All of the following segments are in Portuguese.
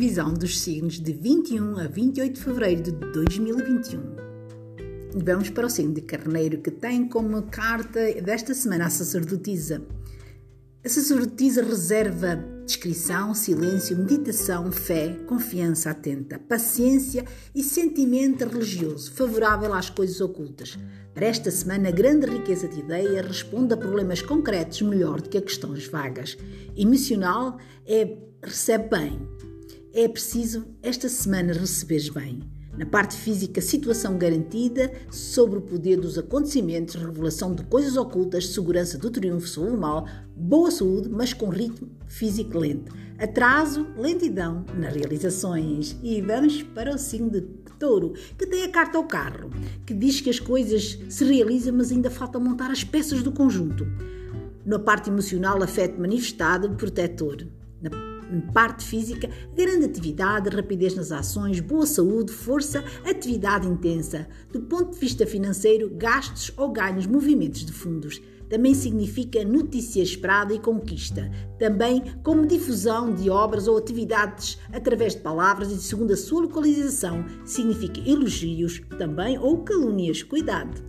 previsão dos signos de 21 a 28 de fevereiro de 2021. E vamos para o signo de Carneiro, que tem como carta desta semana a sacerdotisa. A sacerdotisa reserva discrição, silêncio, meditação, fé, confiança atenta, paciência e sentimento religioso favorável às coisas ocultas. Para esta semana, grande riqueza de ideias responde a problemas concretos melhor do que a questões vagas. Emocional é recebe bem. É preciso esta semana receberes bem. Na parte física, situação garantida sobre o poder dos acontecimentos, revelação de coisas ocultas, segurança do triunfo sobre o mal, boa saúde, mas com ritmo físico lento. Atraso, lentidão nas realizações. E vamos para o signo de touro, que tem a carta ao carro, que diz que as coisas se realizam, mas ainda falta montar as peças do conjunto. Na parte emocional, afeto manifestado, protetor. Na parte física, grande atividade, rapidez nas ações, boa saúde, força, atividade intensa. Do ponto de vista financeiro, gastos ou ganhos, movimentos de fundos. Também significa notícia esperada e conquista. Também como difusão de obras ou atividades através de palavras e segundo a sua localização, significa elogios também ou calúnias. Cuidado!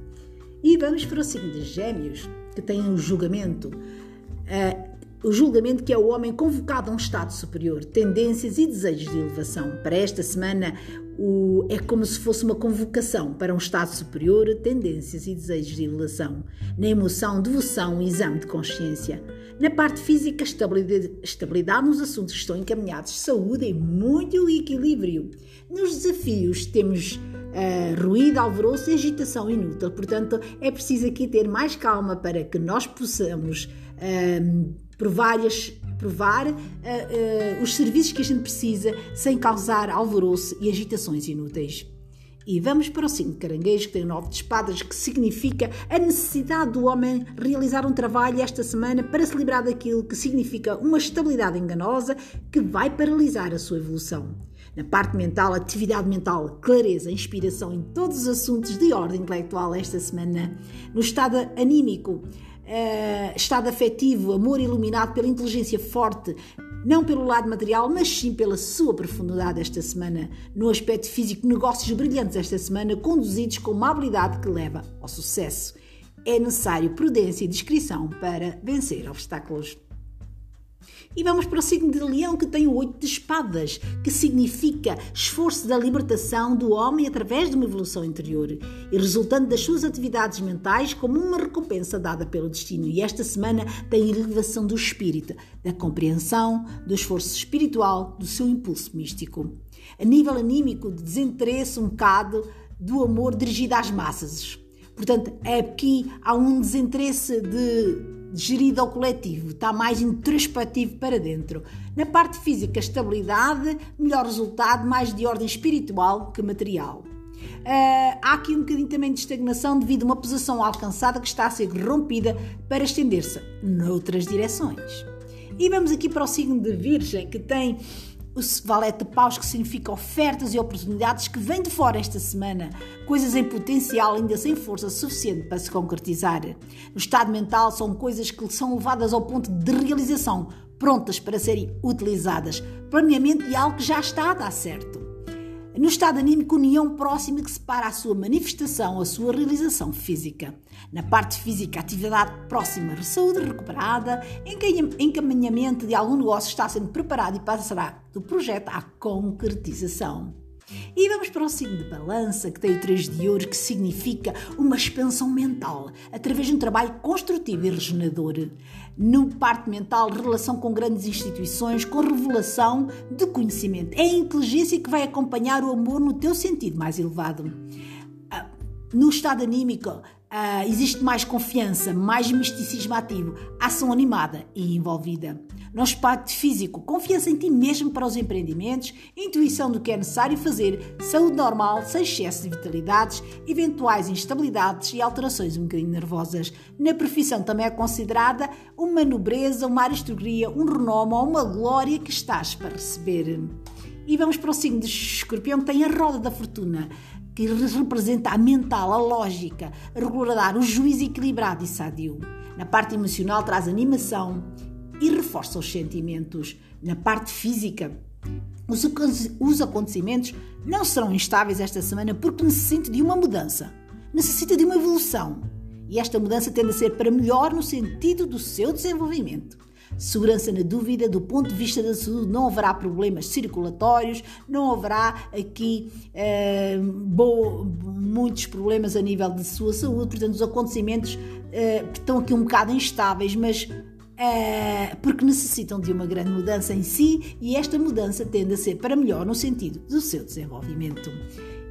E vamos para o signo de Gêmeos, que tem um julgamento. Uh, o julgamento que é o homem convocado a um estado superior, tendências e desejos de elevação. Para esta semana, o, é como se fosse uma convocação para um estado superior, tendências e desejos de elevação. Na emoção, devoção exame de consciência. Na parte física, estabilidade, estabilidade nos assuntos que estão encaminhados, saúde e muito equilíbrio. Nos desafios, temos uh, ruído, alvoroço e agitação inútil. Portanto, é preciso aqui ter mais calma para que nós possamos. Uh, provar, provar uh, uh, os serviços que a gente precisa sem causar alvoroço e agitações inúteis. E vamos para o signo de caranguejo, que tem o nove de espadas, que significa a necessidade do homem realizar um trabalho esta semana para se livrar daquilo que significa uma estabilidade enganosa que vai paralisar a sua evolução. Na parte mental, atividade mental, clareza, inspiração em todos os assuntos de ordem intelectual esta semana. No estado anímico, uh, estado afetivo, amor iluminado pela inteligência forte, não pelo lado material, mas sim pela sua profundidade esta semana. No aspecto físico, negócios brilhantes esta semana, conduzidos com uma habilidade que leva ao sucesso. É necessário prudência e discrição para vencer obstáculos. E vamos para o signo de Leão, que tem o oito de espadas, que significa esforço da libertação do homem através de uma evolução interior e resultante das suas atividades mentais como uma recompensa dada pelo destino. E esta semana tem elevação do espírito, da compreensão, do esforço espiritual, do seu impulso místico. A nível anímico, de desinteresse um bocado do amor dirigido às massas. Portanto, aqui há um desinteresse de gerido ao coletivo, está mais introspectivo para dentro. Na parte física, estabilidade, melhor resultado, mais de ordem espiritual que material. Uh, há aqui um bocadinho também de estagnação devido a uma posição alcançada que está a ser rompida para estender-se noutras direções. E vamos aqui para o signo de Virgem, que tem o valete de paus, que significa ofertas e oportunidades que vêm de fora esta semana, coisas em potencial ainda sem força suficiente para se concretizar. No estado mental, são coisas que são levadas ao ponto de realização, prontas para serem utilizadas. Planeamento de algo que já está a dar certo. No estado anímico, união próxima que separa a sua manifestação, a sua realização física. Na parte física, atividade próxima, saúde recuperada, encaminhamento de algum negócio está sendo preparado e passará do projeto à concretização. E vamos para o signo de balança, que tem o 3 de ouro, que significa uma expansão mental, através de um trabalho construtivo e regenerador. No parte mental, relação com grandes instituições, com revelação de conhecimento. É a inteligência que vai acompanhar o amor no teu sentido mais elevado. Ah, no estado anímico, Uh, existe mais confiança, mais misticismo ativo, ação animada e envolvida. No aspecto físico, confiança em ti mesmo para os empreendimentos, intuição do que é necessário fazer, saúde normal, sem excesso de vitalidades, eventuais instabilidades e alterações um bocadinho nervosas. Na profissão também é considerada uma nobreza, uma aristocracia, um renome ou uma glória que estás para receber. E vamos para o signo de escorpião que tem a roda da fortuna que representa a mental, a lógica, a regularidade, o juízo equilibrado e sadio. Na parte emocional traz animação e reforça os sentimentos. Na parte física Os, os acontecimentos não serão instáveis esta semana porque necessita de uma mudança, necessita de uma evolução. E esta mudança tende a ser para melhor no sentido do seu desenvolvimento. Segurança na dúvida, do ponto de vista da saúde, não haverá problemas circulatórios, não haverá aqui eh, bo, muitos problemas a nível de sua saúde, portanto, os acontecimentos eh, estão aqui um bocado instáveis, mas eh, porque necessitam de uma grande mudança em si e esta mudança tende a ser para melhor no sentido do seu desenvolvimento.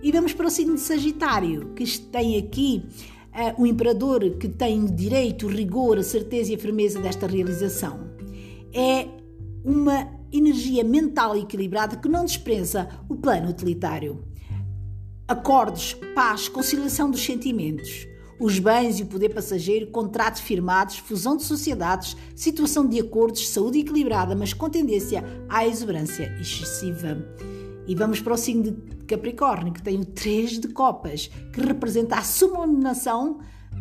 E vamos para o signo de Sagitário, que tem aqui uh, o imperador que tem direito, rigor, a certeza e a firmeza desta realização. É uma energia mental equilibrada que não despreza o plano utilitário. Acordos, paz, conciliação dos sentimentos, os bens e o poder passageiro, contratos firmados, fusão de sociedades, situação de acordos, saúde equilibrada, mas com tendência à exuberância excessiva. E vamos para o signo de Capricórnio, que tem o 3 de copas, que representa a sublimação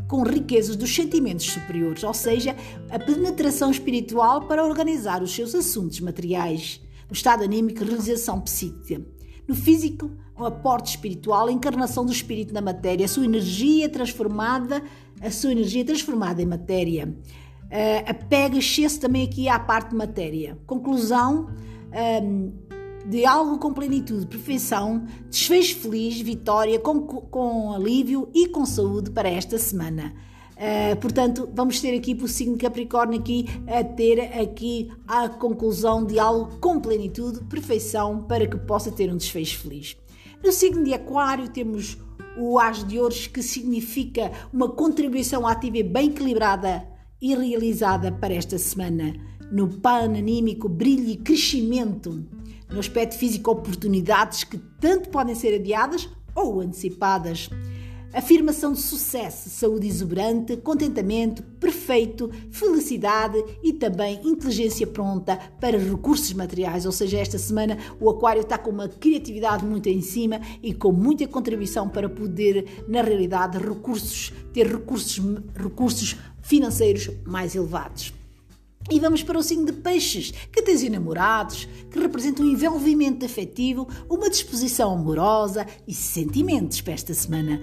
com riquezas dos sentimentos superiores, ou seja, a penetração espiritual para organizar os seus assuntos materiais. No estado anímico, realização psíquica. No físico, o aporte espiritual, a encarnação do espírito na matéria, a sua energia transformada, a sua energia transformada em matéria. Uh, Apega-se também aqui à parte de matéria. Conclusão, um, de algo com plenitude, perfeição, desfecho feliz, vitória, com, com alívio e com saúde para esta semana. Uh, portanto, vamos ter aqui para o signo Capricórnio aqui a ter aqui a conclusão de algo com plenitude, perfeição, para que possa ter um desfecho feliz. No signo de Aquário temos o As de Ouros, que significa uma contribuição ativa e bem equilibrada e realizada para esta semana. No plano anímico, brilho e crescimento no aspecto físico, oportunidades que tanto podem ser adiadas ou antecipadas. Afirmação de sucesso, saúde exuberante, contentamento perfeito, felicidade e também inteligência pronta para recursos materiais. Ou seja, esta semana o Aquário está com uma criatividade muito em cima e com muita contribuição para poder, na realidade, recursos, ter recursos, recursos financeiros mais elevados. E vamos para o signo de peixes, que tem os enamorados, que representam um envolvimento afetivo, uma disposição amorosa e sentimentos para esta semana.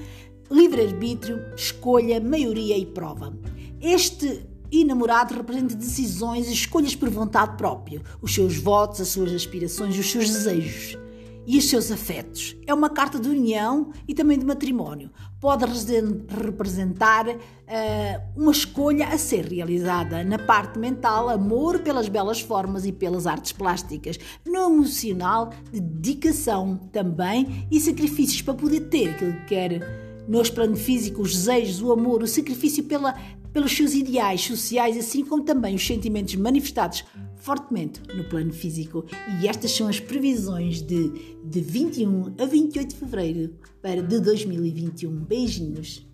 Livre-arbítrio, escolha, maioria e prova. Este enamorado representa decisões e escolhas por vontade própria, os seus votos, as suas aspirações, os seus desejos e os seus afetos. É uma carta de união e também de matrimónio. Pode representar uh, uma escolha a ser realizada. Na parte mental, amor pelas belas formas e pelas artes plásticas. No emocional, dedicação também e sacrifícios para poder ter aquilo que quer. Nos plano físico, os desejos, o amor, o sacrifício pela, pelos seus ideais sociais, assim como também os sentimentos manifestados fortemente no plano físico. E estas são as previsões de, de 21 a 28 de fevereiro para de 2021. Beijinhos!